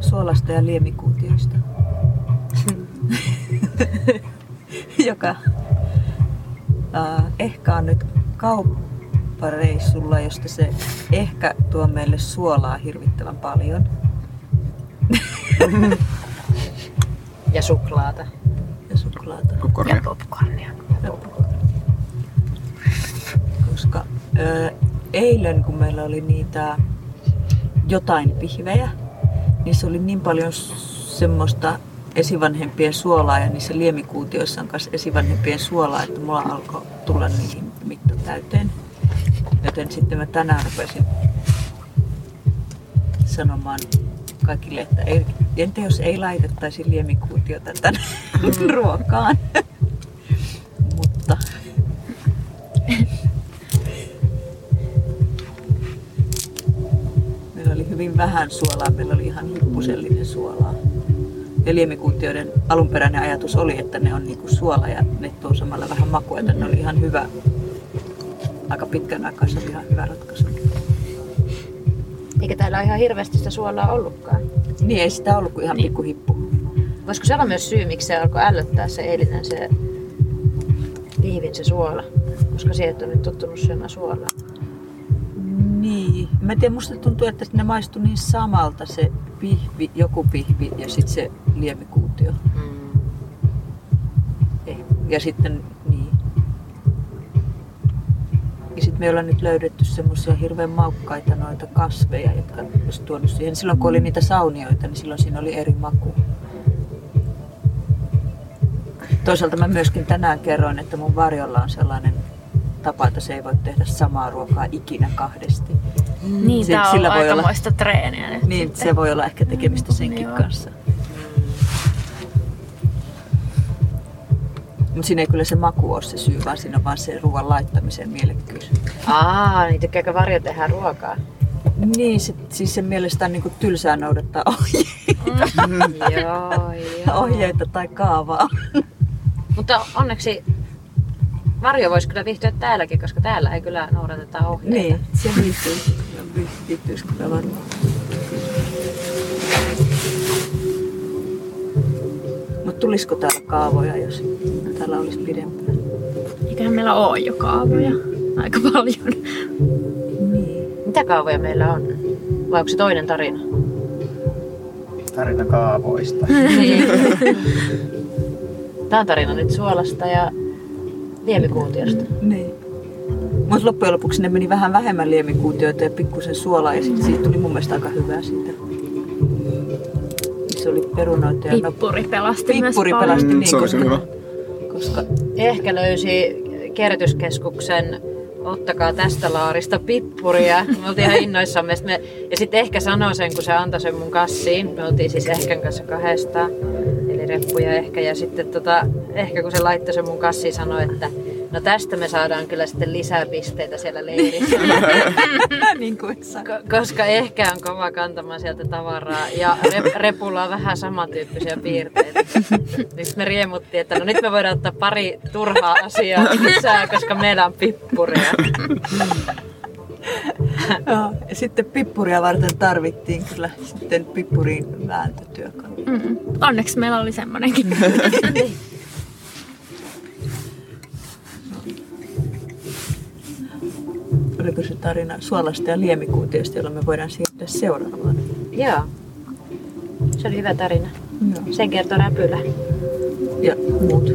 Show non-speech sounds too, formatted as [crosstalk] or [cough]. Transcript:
suolasta ja liemikuutioista, [laughs] joka äh, ehkä on nyt kauppareissulla, josta se ehkä tuo meille suolaa hirvittävän paljon. [laughs] Ja suklaata. Ja suklaata. Popcornia. popcornia. Koska ö, eilen kun meillä oli niitä jotain pihvejä, niissä oli niin paljon semmoista esivanhempien suolaa ja niissä liemikuutioissa on myös esivanhempien suolaa, että mulla alkoi tulla niihin mitta täyteen. Joten sitten mä tänään rupesin sanomaan kaikille, että ei, entä jos ei laitettaisi liemikuutiota tänne [laughs] ruokaan. [laughs] Mutta hyvin vähän suolaa, meillä oli ihan hippusellinen suolaa. Ja liemikuutioiden alunperäinen ajatus oli, että ne on niinku suola ja ne tuo samalla vähän makua, että ne oli ihan hyvä, aika pitkän aikaa se oli ihan hyvä ratkaisu. Eikä täällä ole ihan hirveästi sitä suolaa ollutkaan. Niin ei sitä ollut kuin ihan Niin. pikku hippu. Voisiko se olla myös syy, miksi se alkoi ällöttää se eilinen se pihvin se suola? Koska sieltä ole nyt tottunut syömään suolaa. Niin. Mä en tiedä, musta tuntuu, että ne maistui niin samalta se pihvi, joku pihvi ja sitten se liemikuutio. Mm. Ja sitten, niin. Ja sitten me ollaan nyt löydetty semmoisia hirveän maukkaita noita kasveja, jotka olisi tuonut siihen. Silloin kun oli niitä saunioita, niin silloin siinä oli eri maku. Toisaalta mä myöskin tänään kerroin, että mun varjolla on sellainen tapa, että se ei voi tehdä samaa ruokaa ikinä kahdesti. Niin, Se- tää on sillä voi olla- aikamoista treeniä nyt Niin, sitten. se voi olla ehkä tekemistä senkin Joo. kanssa. Mutta siinä ei kyllä se maku ole se syy, vaan siinä on vaan se ruoan laittamisen mielekkyys. Aa, niin tykkääkö Varjo tehdä ruokaa? Niin, se, siis sen mielestä on niinku tylsää noudattaa ohjeita, joo, joo. [laughs] ohjeita tai kaavaa. Mutta onneksi Varjo voisi kyllä viihtyä täälläkin, koska täällä ei kyllä noudateta ohjeita. Niin, se viihtyy. Viihtyisi kyllä varmaan. Mutta tulisiko täällä kaavoja, jos täällä olisi pidempään? Eiköhän meillä ole jo kaavoja aika paljon. Niin. Mitä kaavoja meillä on? Vai onko se toinen tarina? Tarina kaavoista. [laughs] Tämä on tarina nyt suolasta ja liemikuutiosta. Niin. Mutta loppujen lopuksi ne meni vähän vähemmän liemikuutioita ja pikkusen suolaa ja sitten siitä tuli mun mielestä aika hyvää siitä. Se oli perunoita ja Pippuri pelasti myös pippuri paljon. pelasti Mm, niin, se koska, hyvä. koska Ehkä löysi kierrätyskeskuksen ottakaa tästä laarista pippuria. Me oltiin ihan innoissamme. Me, ja sitten ehkä sanoi sen, kun se antoi sen mun kassiin. Me oltiin siis Ehkän kanssa kahdestaan. Reppuja ehkä. Ja sitten tota, ehkä kun se laittoi sen mun kassiin, sanoi, että no tästä me saadaan kyllä sitten lisää pisteitä siellä leirissä. [laughs] niin kuin. Ko- koska ehkä on kova kantamaan sieltä tavaraa ja rep- repulla on vähän samantyyppisiä piirteitä. Nyt me riemuttiin, että no nyt me voidaan ottaa pari turhaa asiaa lisää, koska meillä on pippuria. Joo, ja sitten pippuria varten tarvittiin kyllä sitten pippurin vääntötyökalu. Mm. Onneksi meillä oli semmonenkin. [laughs] Oliko se tarina suolasta ja liemikuutiosta, jolla me voidaan siirtyä seuraavaan? Joo. Se oli hyvä tarina. Joo. Sen kertoo Räpylä. Ja muut.